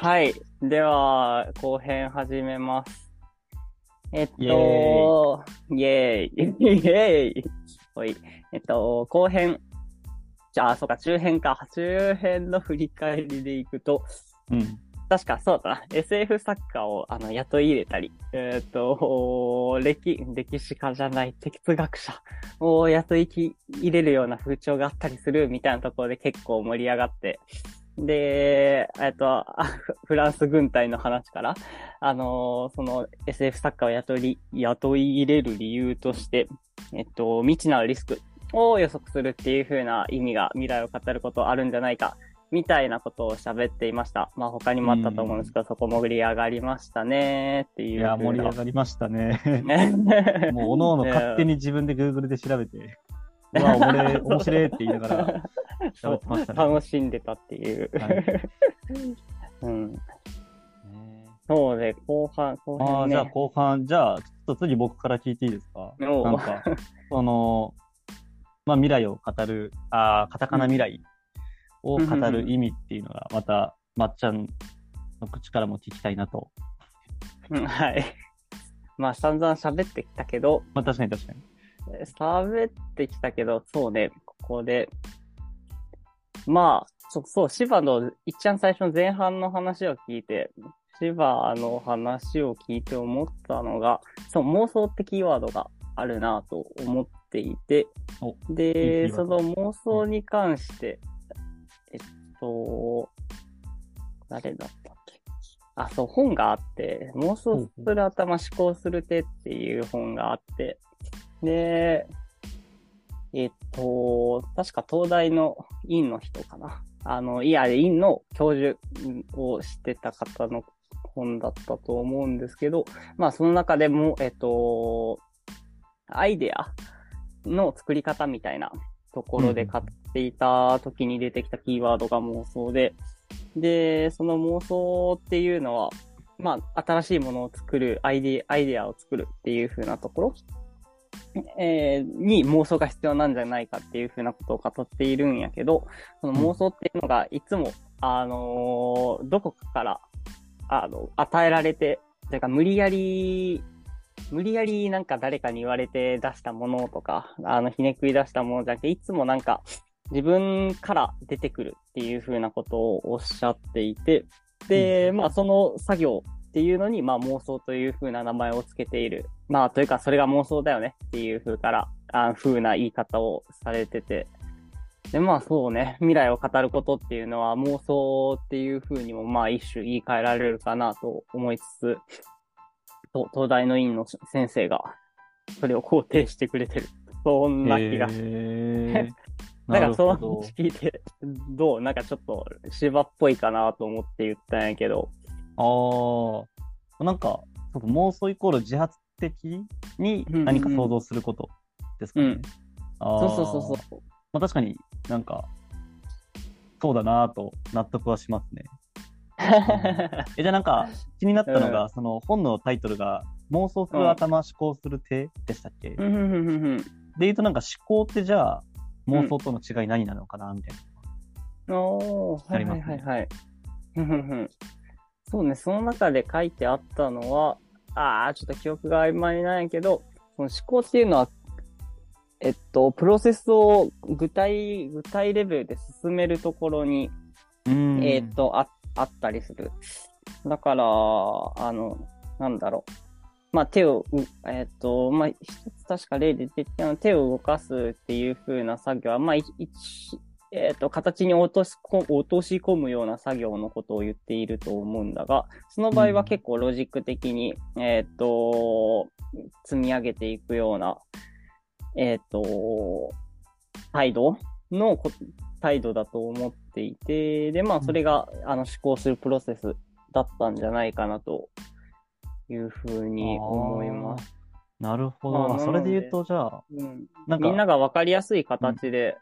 はい。では、後編始めます。えっと、イェーイ。イェーイ。ほい。えっと、後編。じゃあ、そうか、中編か。中編の振り返りでいくと、うん。確かそうだな。SF 作家をあの雇い入れたり、えっ、と、歴、歴史家じゃない、哲学者を雇い入れるような風潮があったりするみたいなところで結構盛り上がって、で、えっと、あフフランス軍隊の話から、あのその SF 作家を雇い、雇い入れる理由として、えっと、未知なるリスクを予測するっていう風な意味が未来を語ることあるんじゃないかみたいなことを喋っていました。まあ他にもあったと思うんですけど、そこ盛り上がりましたねっていう。いや、盛り上がりましたね。ね。もう、おのおの勝手に自分で Google で調べて、うわ、おもれ、面白いって言いながら喋ってましたね。楽しんでたっていう。はい うん。ねそうで、後半、後ああ、半ね。じゃあ後半、じゃあ、ちょっと次僕から聞いていいですか？なんか、その、まあ未来を語る、ああ、カタカナ未来を語る意味っていうのが、また、まっちゃんの口からも聞きたいなと。うんはい。まあ散々喋ってきたけど、まあ確かに確かに。喋ってきたけど、そうね、ここで。まあ、そそう、芝の、いっちゃん最初の前半の話を聞いて、芝の話を聞いて思ったのが、そう、妄想ってキーワードがあるなと思っていて。お、いいその妄想に関して、えっと、誰だったっけ？あ、そう、本があって、妄想する頭思考する手っていう本があって、で、えっと、確か東大の院の人かな。あの、いや、院の教授をしてた方の本だったと思うんですけど、まあその中でも、えっと、アイデアの作り方みたいなところで買っていた時に出てきたキーワードが妄想で、で、その妄想っていうのは、まあ、新しいものを作る、アイデア、アイデアを作るっていう風なところ、えーに妄想が必要なんじゃないかっていう風なことを語っているんやけど、その妄想っていうのがいつも、あのーどこかから、あの、与えられて、というか無理やり、無理やりなんか誰かに言われて出したものとか、あの、ひねくり出したものじゃなくて、いつもなんか自分から出てくるっていう風なことをおっしゃっていて、で、まあその作業っていうのに、まあ妄想という風な名前をつけている。まあというかそれが妄想だよねっていう風から、あ風な言い方をされてて。で、まあそうね、未来を語ることっていうのは妄想っていう風にもまあ一種言い換えられるかなと思いつつ、と東大の院の先生がそれを肯定してくれてる。そんな気が。へー なんかその話聞いて、どう？なんかちょっと芝っぽいかなと思って言ったんやけど。ああ、なんか、妄想イコール自発的に何か想像することですかね。うん。あー。そうそうそうそう。まあ確かになんか、そうだなぁと納得はしますね。え、じゃあなんか気になったのが、うその本のタイトルが妄想する頭、思考する手でしたっけ、でうんうんうんうん。言うとなんか思考ってじゃあ妄想との違い何なのかなみたいな。おー、はいはいはいはい。そうね、その中で書いてあったのは、ああ、ちょっと記憶が曖昧なんやけど、その思考っていうのは、えっと、プロセスを具体、具体レベルで進めるところに、うんえっ、と、あ、あったりする。だから、あの、なんだろう。まあ、手を、うえっ、と、まあ、一つ確か例で出てきたのは手を動かすっていう風な作業は、まあ、い一、えっ、と、形に落としこ、落とし込むような作業のことを言っていると思うんだが、その場合は結構ロジック的に、えっ、と、積み上げていくような、えっ、と、態度のこ態度だと思っていて、で、まあ、それが、あの、思考するプロセスだったんじゃないかなというふうに思います。なるほまあそれで言うなと、じゃあ、うん、なんか、みんながわかりやすい形で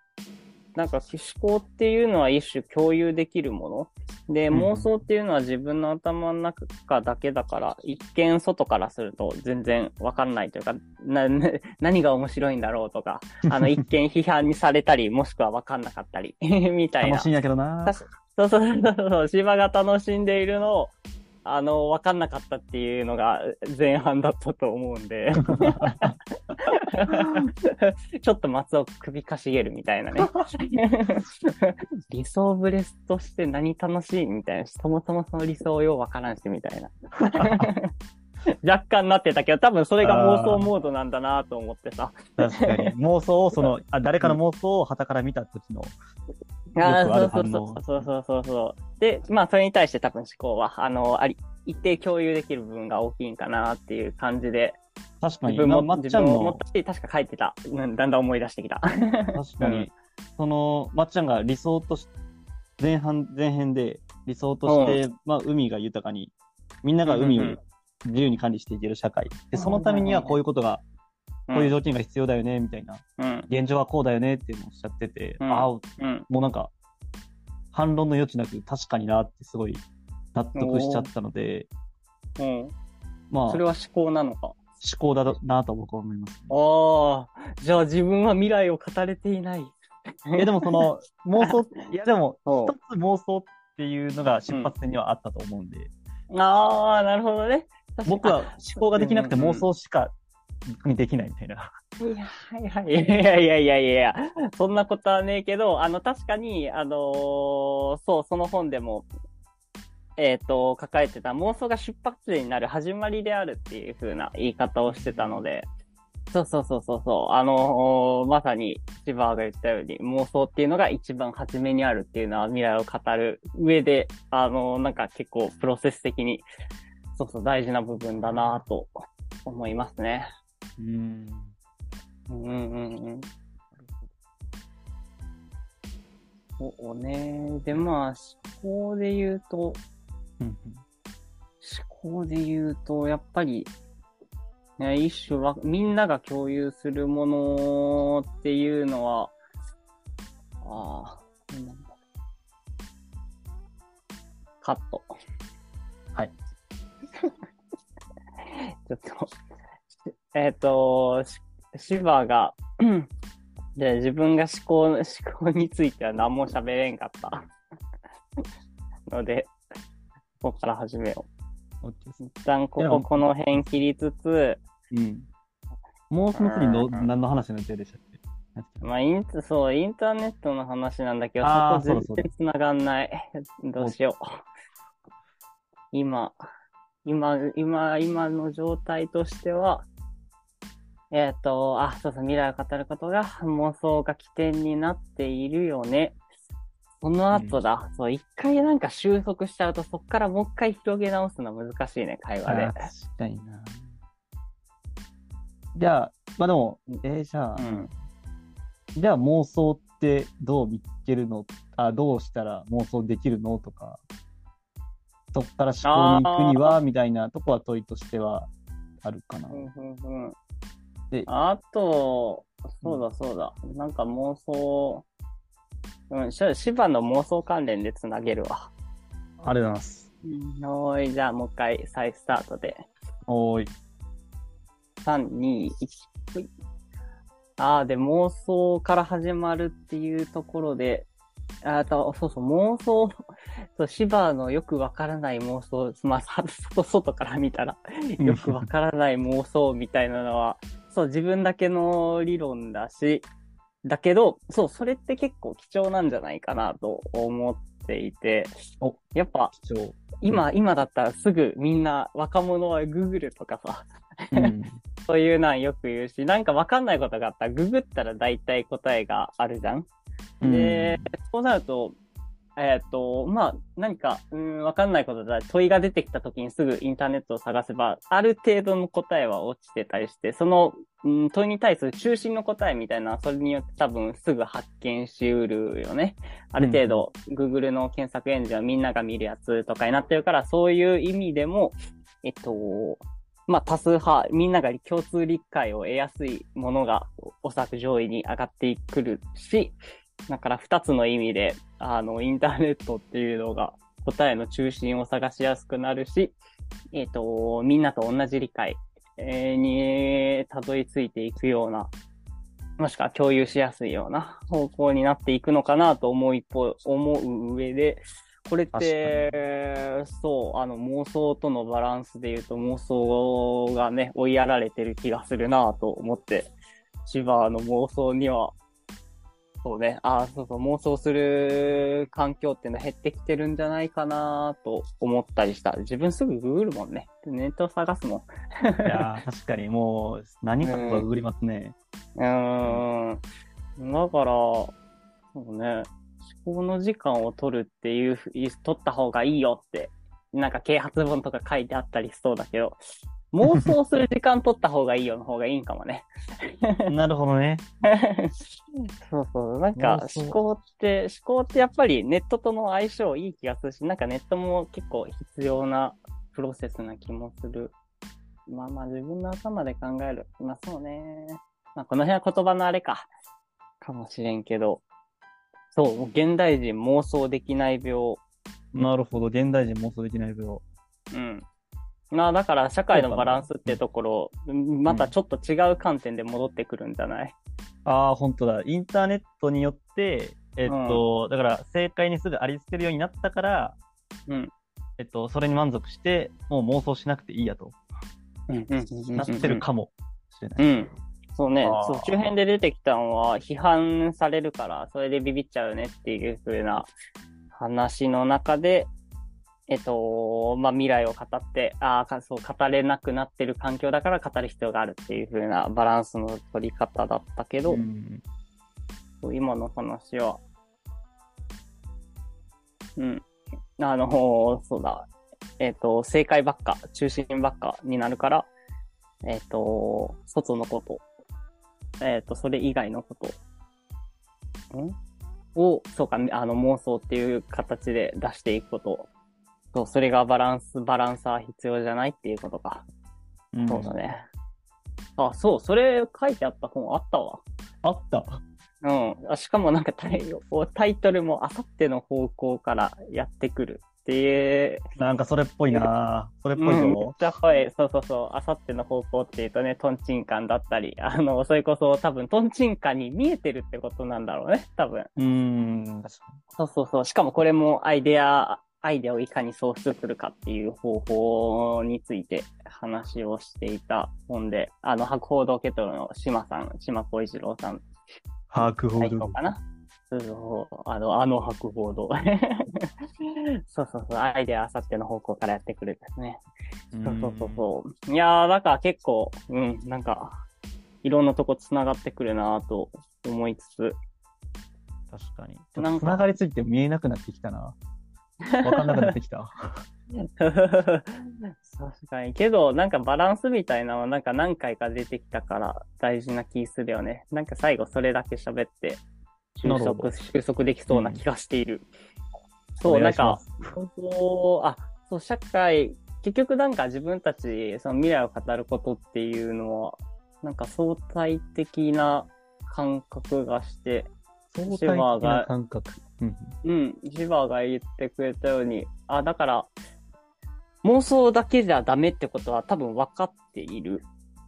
なんか思考っていうのは一種共有できるもの。で、うん妄想っていうのは自分の頭の中だけだから、一見外からすると全然わかんないというか、何が面白いんだろうとか、あの、一見批判にされたり、もしくはわかんなかったり、みたいな楽し。いんやけどな。確そうそうそうそう、芝が楽しんでいるのを、あの、わかんなかったっていうのが前半だったと思うんで。ちょっと松尾首かしげるみたいなね。理想ブレスとして何楽しいみたいな。そもそもその理想をようわからんしみたいな。若干なってたけど、多分それが妄想モードなんだなと思ってさ。確かに。妄想を、その、あ誰かの妄想を旗から見た時の、ああ、そうそうそうそうそうそう。で、まあ、それに対して多分思考は、あの、あり、一定共有できる部分が大きいんかなっていう感じで、確かに、自分も、まっちゃんも思っ、たし、確か書いてた。うん、だんだん思い出してきた。確かにうん、その、まっちゃんが理想とし、前半、前編で理想として、まあ、海が豊かに、みんなが海をうんうん自由に管理していける社会。で、そのためにはこういうことが、こういう条件が必要だよね、みたいな。うん。現状はこうだよねっていうのをおっしゃってて、うんああ、うん。もうなんか、反論の余地なく確かになってすごい納得しちゃったので、うん。まあ、それは思考なのか。思考だなと僕は思います、ね。ああ、じゃあ自分は未来を語れていない。いや、でもその、妄想、いや、でも、そ一つ妄想っていうのが出発点にはあったと思うんで、う。ああ、なるほどね。僕は思考ができなくて妄想しかできないみたいな。いや、はいはい。いやいやいやいやいや、そんなことはねえけど、あの、確かに、あのーそう、その本でも、えっ、と、書かれてた妄想が出発点になる始まりであるっていう風な言い方をしてたので、そうそうそうそうそう、あのーまさに、千葉が言ったように、妄想っていうのが一番初めにあるっていうのは未来を語る上で、あのーなんか結構プロセス的に、そうそう大事な部分だなと思いますね。うん。うんうんうん。そうね。で、まあ、思考で言うと、うん思考で言うと、やっぱり、ね、一種は、みんなが共有するものっていうのは、ああ、なんだカット。はい。ちょっと、えっ、と、しシバが、で、自分が思考、思考については何も喋れんかった。ので、ここから始めよう。一旦ここ、この辺切りつつ、うん。もうその次のうん何の話の予定でしたっけ？まあ、インタ、そう、インターネットの話なんだけど、そこ全然繋がんない。どうしよう。今、今、今、今の状態としては、えっ、と、あ、そうそう、未来を語ることが妄想が起点になっているよね。その後だ。そう、一回なんか収束しちゃうと、そっからもう一回広げ直すのは難しいね、会話で。確かにな。じゃあ、まあでも、えーじゃあ、うん。じゃあ妄想ってどう見つけるの？あ、どうしたら妄想できるの？とか、そっから思考に行くには、みたいなとこは問いとしてはあるかな。うんうんうんであと、そうだそうだ。なんか妄想、うん、し芝の妄想関連でつなげるわ。ありがとうございます。おーい、じゃあもう一回再スタートで。おーい。3、2、1、ほい。ああ、で、妄想から始まるっていうところで、あと、そうそう、妄想、そう、芝のよくわからない妄想、まあ、さ外、外から見たら、よくわからない妄想みたいなのは、そう、自分だけの理論だし、だけど、そう、それって結構貴重なんじゃないかなと思っていてお、やっぱ。今、今だったらすぐみんな、若者は Google とかさ、うん。そういうなんよく言うし、なんかわかんないことがあったら、ググったら大体答えがあるじゃん。で、そうなると、えっ、と、まあ、何か、うん、わかんないことだ、問いが出てきた時にすぐインターネットを探せば、ある程度の答えは落ちてたりして、その、うん、問いに対する中心の答えみたいな、それによって多分すぐ発見しうるよね。ある程度、Google の検索エンジンはみんなが見るやつとかになってるから、そういう意味でも、えっと、まあ、多数派、みんなが共通理解を得やすいものが、おそらく上位に上がってくるし、だから2つの意味で、あの、インターネットっていうのが答えの中心を探しやすくなるし、えっ、と、みんなと同じ理解にたどり着いていくような、もしくは共有しやすいような方向になっていくのかなと思う一方、思う上で、これって、そう、あの妄想とのバランスで言うと妄想がね、追いやられてる気がするなと思って、千葉の妄想には、そうね、あーそうそう、妄想する環境っていうのは減ってきてるんじゃないかなと思ったりした。自分すぐググるもんね。ネット探すもん。いやー確かにもう何かとかググりますね。うーん。だから、そうね、思考の時間を取るっていう取った方がいいよって、なんか啓発本とか書いてあったりしそうだけど、妄想する時間取った方がいいよの方がいいんかもね。なるほどね。そうそう。なんか思考って、思考ってやっぱりネットとの相性いい気がするし、なんかネットも結構必要なプロセスな気もする。まあまあ自分の頭で考える。まあそうね。まあこの辺は言葉のあれか。かもしれんけど。そう、現代人妄想できない病。なるほど。現代人妄想できない病。うん。まあだから社会のバランスってところ、またちょっと違う観点で戻ってくるんじゃない？ああ、本当だ。インターネットによって、えっと、だから正解にすぐありつけるようになったから、うん。えっと、それに満足して、もう妄想しなくていいやと、うんうんうんうんうんなってるかもしれない。うん。そうねそう、周辺で出てきたのは、批判されるから、それでビビっちゃうねっていう風な話の中で、えっと、まあ、未来を語って、ああ、かそう、語れなくなってる環境だから語る必要があるっていう風なバランスの取り方だったけど、うん今の話は、うん。あの、そうだ。えっ、と、正解ばっか、中心ばっかになるから、えっ、と、外のこと、えっ、と、それ以外のこと、ん？を、そうか、あの、妄想っていう形で出していくこと。そう、それがバランス、バランサー必要じゃないっていうことか。うんそうだね。あ、そう、それ書いてあった本あったわ。あった。うん。あしかもなんかタイタイトルもあさっての方向からやってくるっていう。なんかそれっぽいなそれっぽいうん、めっぞ。ちゃ濃い。そうそうそう。あさっての方向っていうとね、トンチンカンだったり、あの、それこそ多分トンチンカンに見えてるってことなんだろうね。多分。うーん、そうそうそう。しかもこれもアイデア、アイデアをいかに創出するかっていう方法について話をしていた本で、あの、博報堂ケトルの島さん、島小一郎さんに。白報道最高。かな。そうそう、あの、あの博報堂。そうそうそう、アイデアあさっての方向からやってくるんですね。そうそうそうそう。いやー、だから結構、うん、なんか、いろんなとこ繋がってくるなと思いつつ、確かに。なんかつながりついて見えなくなってきたな。わかんなくなってきた。確かに。けど、なんかバランスみたいなのはなんか何回か出てきたから大事な気するよね。なんか最後それだけ喋って収束、収束できそうな気がしている。そう、お願いしまなんかす、本当、あ、そう、社会、結局なんか自分たち、その未来を語ることっていうのは、なんか相対的な感覚がして、相対的な感覚。うんうん、ジバーが言ってくれたように、あ、だから、妄想だけじゃダメってことは多分分かっている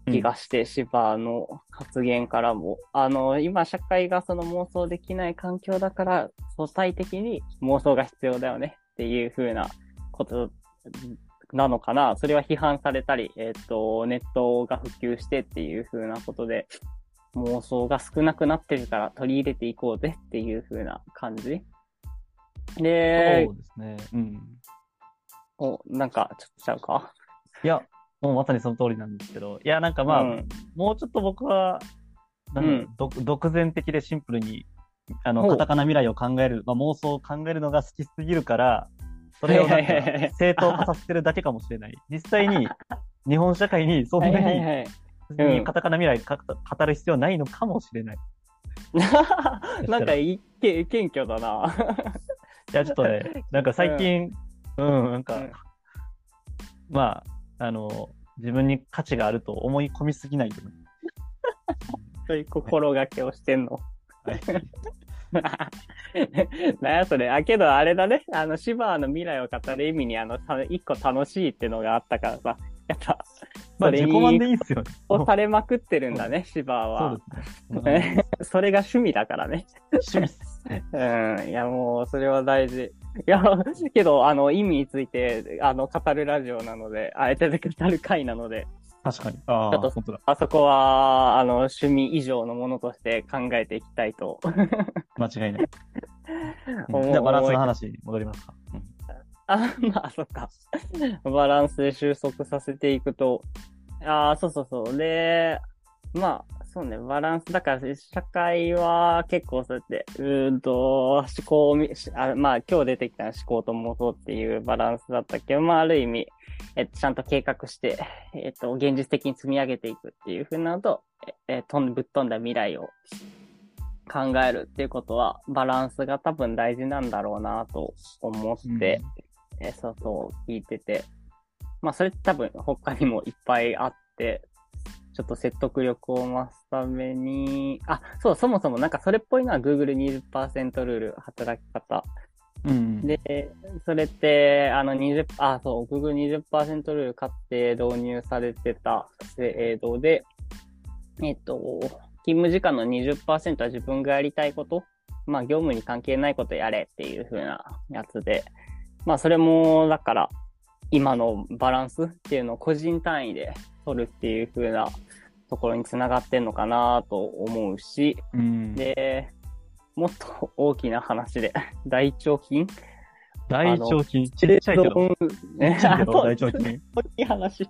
気がして、シバーの発言からも。あの、今社会がその妄想できない環境だから、相対的に妄想が必要だよねっていう風なことなのかな。それは批判されたり、えっ、と、ネットが普及してっていう風なことで、妄想が少なくなってるから取り入れていこうぜっていう風な感じ。でそう、ですね。うん。お、なんか、ちょっとちゃうか？いや、もうまさにその通りなんですけど、いや、なんかまあ、うんもうちょっと僕は、なんううん独独善的でシンプルに、あの、カタカナ未来を考える、まあ、妄想を考えるのが好きすぎるから、それをな正当化させてるだけかもしれない。実際に、日本社会にそんなに、はい。にカタカナ未来か語る必要ないのかもしれない。なんかいけ謙虚だな。いや、ちょっとね、なんか最近、うん、なんか、うんまあ、あの、自分に価値があると思い込みすぎないそういう心がけをしてんの。はい。なんやそれ。あ、けどあれだね。あの、シバーの未来を語る意味に、あの、た一個楽しいっていうのがあったからさ。やっぱ、まあ、それに自己満でいいっすよね。押されまくってるんだね、シバーそうは。ですね。それが趣味だからね。うん趣味っす。うん。いや、もう、それは大事。いや、けど、あの、意味について、あの、語るラジオなので、あえてで語る回なので、確かに。ああ、ちょっと本当だ。あそこは、あの、趣味以上のものとして考えていきたいと。間違いない。じゃあ、バランスの話に戻りますか。うんあ、まあ、そっか。バランスで収束させていくと、ああ、そうそうそう。で、まあ、そうね、バランス、だから、社会は結構そうやって、うんと、思考をみあ、まあ、今日出てきた思考と妄想っていうバランスだったけど、まあ、ある意味、えっと、ちゃんと計画して、えっと、現実的に積み上げていくっていうふうなのと、え、え飛んぶっ飛んだ未来を考えるっていうことは、バランスが多分大事なんだろうなと思って、えーそうそう、聞いてて。まあ、それって多分他にもいっぱいあって、ちょっと説得力を増すために、あ、そう、そもそもなんかそれっぽいのは Google20% ルール、働き方。うん。で、それって、あの20、あ、そう、Google20% ルール買って導入されてた制度で、えっと、勤務時間の20%は自分がやりたいこと、まあ業務に関係ないことやれっていう風なやつで、まあそれも、だから、今のバランスっていうのを個人単位で取るっていう風なところにつながってんのかなと思うし、うん。で、もっと大きな話で、大腸筋大腸筋。ちっちゃいけど。ちっね、大腸筋。大きい話、違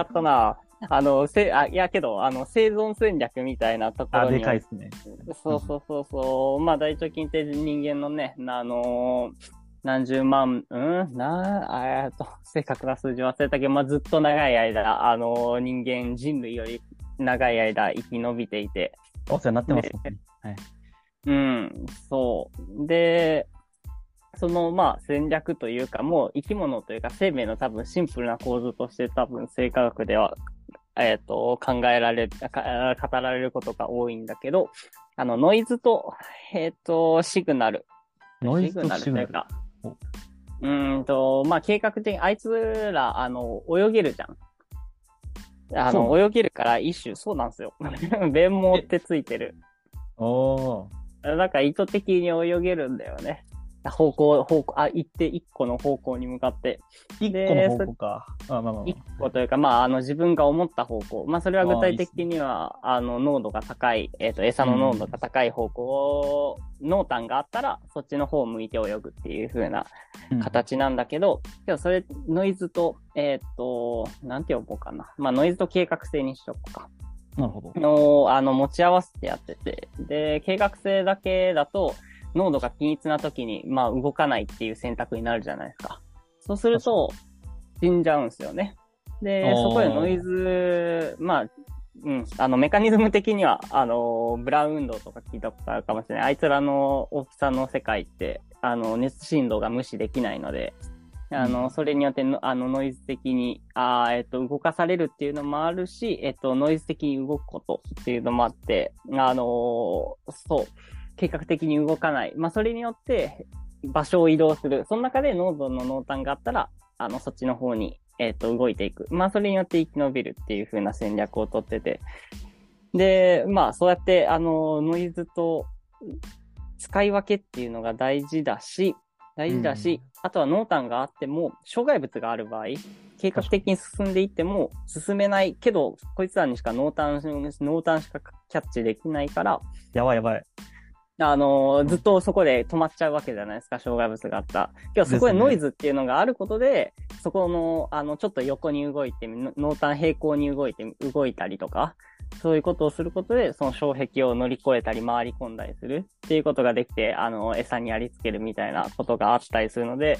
ったな。あの、せ、あ、いやけど、あの、生存戦略みたいなとこあ、ろに。でかいっすね。そうそうそうそう。まあ、大腸筋って人間のね、あのー何十万、うん？なあ、えっと、正確な数字忘れたけど、まあ、ずっと長い間、あのー人間、人類より長い間生き延びていて、お世話になってますね。はい。うん、そう。で、その、まあ、戦略というか、もう生き物というか、生命の多分シンプルな構図として多分、生化学では、えっ、と、考えられ、か語られることが多いんだけど、あの、ノイズと、えっ、と、シグナル。ノイズとシグナルう。んと、まあ、計画的に、あいつら、あの、泳げるじゃん。あの、そ泳げるから一種、そうなんですよ。弁毛ってついてる。おー。だから意図的に泳げるんだよね。方向、方向、あ、行って一個の方向に向かって。一個の方向か。あ、まあまあま一個というか、まあ、あの、自分が思った方向。まあ、それは具体的には、あの、濃度が高い、えっ、と、餌の濃度が高い方向、濃淡があったら、そっちの方を向いて泳ぐっていう風なあ。形なんだけど、けどそれ、ノイズと、えっ、と、なんて呼ぼうかな。まあ、ノイズと計画性にしとこうか。なるほど。の、あの、持ち合わせてやってて、で、計画性だけだと、濃度が均一な時に、まあ、動かないっていう選択になるじゃないですか。そうすると、死んじゃうんですよね。で、そこでノイズ、まあ、うん、あの、メカニズム的には、あの、ブラウン運動とか聞いたことあるかもしれない。あいつらの大きさの世界って、あの、熱振動が無視できないので、あの、うんそれによっての、あの、ノイズ的に、あーえっと、動かされるっていうのもあるし、えっと、ノイズ的に動くことっていうのもあって、あのそう、計画的に動かない。まあ、それによって、場所を移動する。その中で濃度の濃淡があったら、あの、そっちの方に、えっと、動いていく。まあ、それによって生き延びるっていう風な戦略をとってて。で、まあ、そうやって、あの、ノイズと使い分けっていうのが大事だし、大事だし、あとは濃淡があっても、障害物がある場合、計画的に進んでいっても進めないけど、こいつらにしか濃淡、濃淡しかキャッチできないから、やばいやばい。あのずっとそこで止まっちゃうわけじゃないですか、障害物があった。けどそこでノイズっていうのがあることで、そこの、あの、ちょっと横に動いて、濃淡平行に動いて、動いたりとか、そういうことをすることで、その障壁を乗り越えたり回り込んだりするっていうことができて、あの、餌にありつけるみたいなことがあったりするので、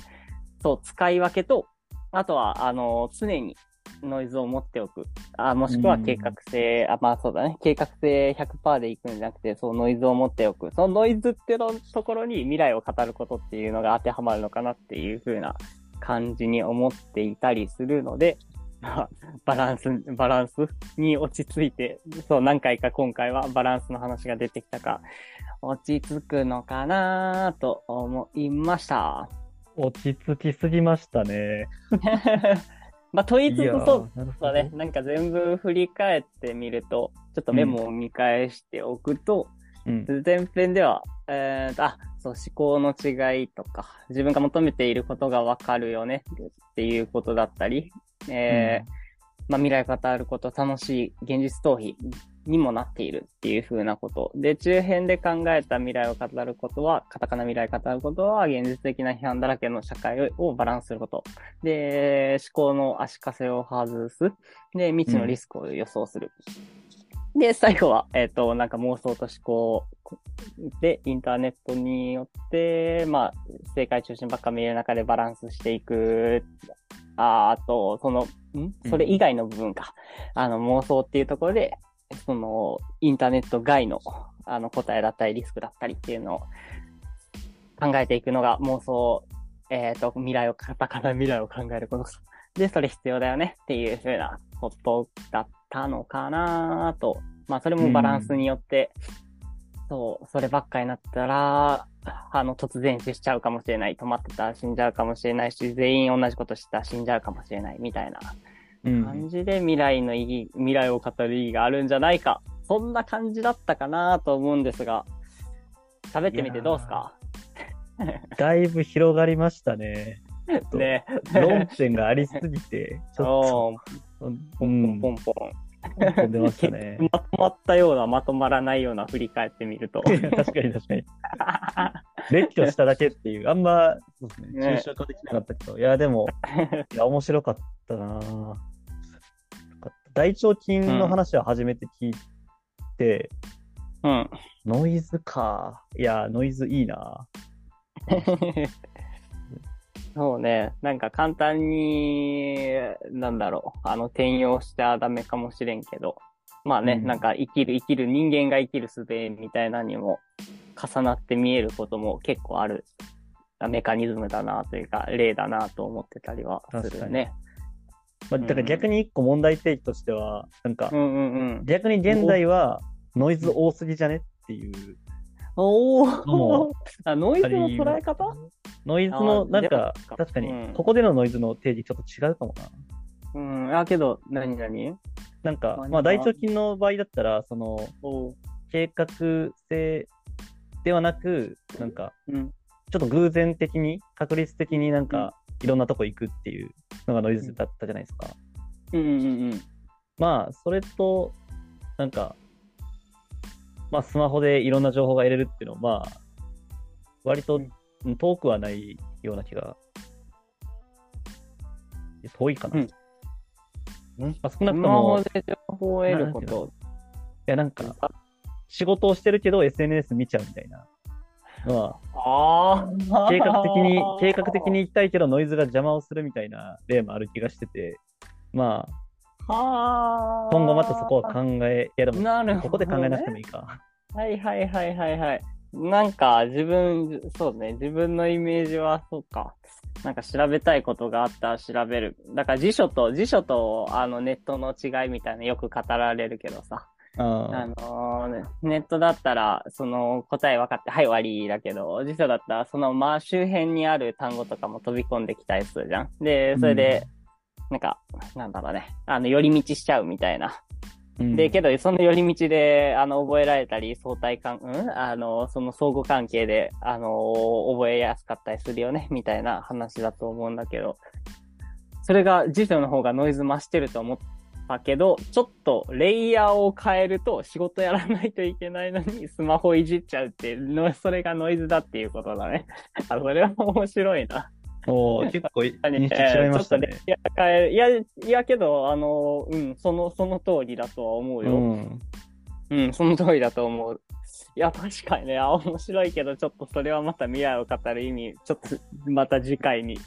そう、使い分けと、あとは、あの、常にノイズを持っておく。あもしくは計画性、あ、まあそうだね。計画性100%でいくんじゃなくて、そう、ノイズを持っておく。そのノイズってのところに未来を語ることっていうのが当てはまるのかなっていう風な感じに思っていたりするので、ま あバランス、バランスに落ち着いて、そう、何回か今回はバランスの話が出てきたか、落ち着くのかなと思いました。落ち着きすぎましたね。まあ、問いつつそう。なるほど。そうね、なんか全部振り返ってみると、ちょっとメモを見返しておくと、うん。前編では、えーと、あ、そう、思考の違いとか、自分が求めていることがわかるよねっていうことだったり、えーまあ、未来を語ること、楽しい現実逃避にもなっているっていう風なこと。で、中編で考えた未来を語ることは、カタカナ未来を語ることは、現実的な批判だらけの社会をバランスすること。で、思考の足かせを外す。で、未知のリスクを予想する。で、最後は、えっ、と、なんか妄想と思考で、インターネットによって、まあ、正解中心ばっか見える中でバランスしていく。ああと、その、ん？それ以外の部分か。あの、妄想っていうところで、その、インターネット外の、あの、答えだったり、リスクだったりっていうのを考えていくのが妄想、えっ、と、未来を、カタカナ未来を考えること。で、それ必要だよねっていう風なことだったのかなと。まあ、それもバランスによって、そう、そればっかりになったら、あの、突然死しちゃうかもしれない。止まってたら死んじゃうかもしれないし、全員同じことしたら死んじゃうかもしれないみたいなうん感じで未来の意義、未来を語る意義があるんじゃないか。そんな感じだったかなと思うんですが、喋ってみてどうですか？だいぶ広がりましたね。と ね。論点がありすぎて、ちょっと、うポンん、ポンポンポン。ましたね。まとまったような、まとまらないような振り返ってみると。確かに確かに。列挙しただけっていう、あんま、そうですね、ね抽象化できなかったけど、いや、でも、いや、面白かったなぁよかった大腸筋の話は初めて聞いて、うん。ノイズか。いや、ノイズいいなそうね。なんか簡単に、なんだろう。あの、転用してはダメかもしれんけど。まあね、うんなんか生きる、生きる、人間が生きる術みたいなのにも重なって見えることも結構あるメカニズムだなというか、例だなと思ってたりはするよね。まあ、だから逆に一個問題提起としては、なんか。逆に現代はノイズ多すぎじゃね？っていう。おもお あ、ノイズの捉え方？ノイズの、なんか確かにうん、ここでのノイズの定義ちょっと違うかもな。うん。あ、けど、何何なんかまあ、まあ、大腸筋の場合だったら、その、計画性ではなく、なんか、うん。ちょっと偶然的に、確率的になんか、いろんなとこ行くっていうのがノイズだったじゃないですか。うんうんうんまあ、それと、なんか、まあ、スマホでいろんんな情報が得れるっていうのは、まあ、割とうん遠くはないような気が。遠いかな。うんまうん。あ、少スなくとマホも、いで情報を得ること。や、なんか、仕事をしてるけど SNS 見ちゃうみたいなああ。計画的に、計画的に行きたいけどノイズが邪魔をするみたいな例もある気がしてて、まあ、はあ。今後またそこは考え、いやでも、なるほど、ね。ここで考えなくてもいいか。はいはいはいはいはい。なんか自分、そうね、自分のイメージはそうか。なんか調べたいことがあったら調べる。だから辞書と、辞書とあのネットの違いみたいなよく語られるけどさ。ああのーねネットだったら、その答え分かって、はい終わりだけど、辞書だったら、そのまあ周辺にある単語とかも飛び込んできたりするじゃん。で、それで、なんか、なんだろうね、あの、寄り道しちゃうみたいな。うん。で、けど、その寄り道で、あの、覚えられたり、相対関、うん？あの、その相互関係で、あの、覚えやすかったりするよね、みたいな話だと思うんだけど、それが辞書の方がノイズ増してると思ったけど、ちょっとレイヤーを変えると仕事やらないといけないのに、スマホいじっちゃうっての、それがノイズだっていうことだね。あ、それは面白いな。おー結構い何認識違いましたねちょっ。とレイヤー変える。いや、いやけど、あの、うん、その、その通りだとは思うよ。うん。うん、その通りだと思う。いや、確かにね、あ、面白いけど、ちょっとそれはまた未来を語る意味、ちょっと、また次回に。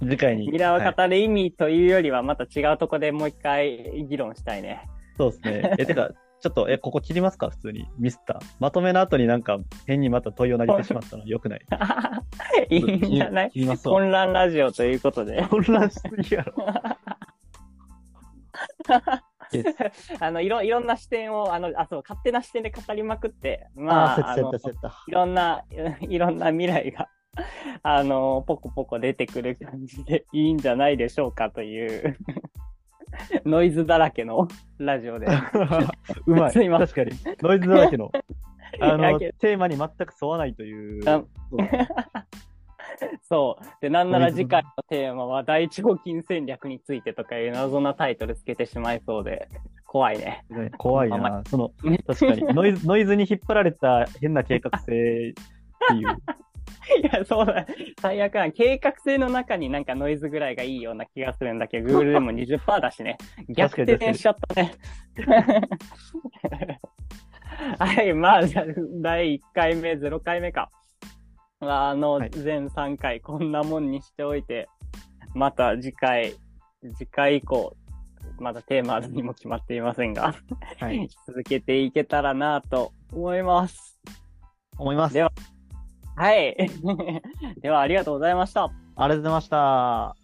次回に。未来をはい語る意味というよりは、また違うとこでもう一回議論したいね。そうですね。え、てか、ちょっと、え、ここ切りますか？普通に。ミスった。ままとめの後になんか変にまた問いを投げてしまったの良くない。いいんじゃない？混乱ラジオということで。混乱しすぎやろ。あのいろいろんな視点をあのあそう勝手な視点で語りまくってあまああ。いろんないろんな未来が あのポコポコ出てくる感じでいいんじゃないでしょうかという ノイズだらけのラジオで。うまい。すいま確かに。ノイズだらけの。あの、けテーマに全く沿わないという。あそう。で、なんなら次回のテーマは大腸筋戦略についてとかいう謎なタイトルつけてしまいそうで、怖いね。ね怖いまあな。そのね、確かに。ノイズ、ノイズに引っ張られた変な計画性っていう。いや、そうだ。最悪な。計画性の中になんかノイズぐらいがいいような気がするんだけど、Google でも20%だしね。逆転しちゃったね。はい、まあ、じゃあ第1回目、0回目か。あの、はい全3回こんなもんにしておいて、また次回、次回以降、まだテーマにも決まっていませんが、はい。続けていけたらなと思います。思います。でははい。では、ありがとうございました。ありがとうございました。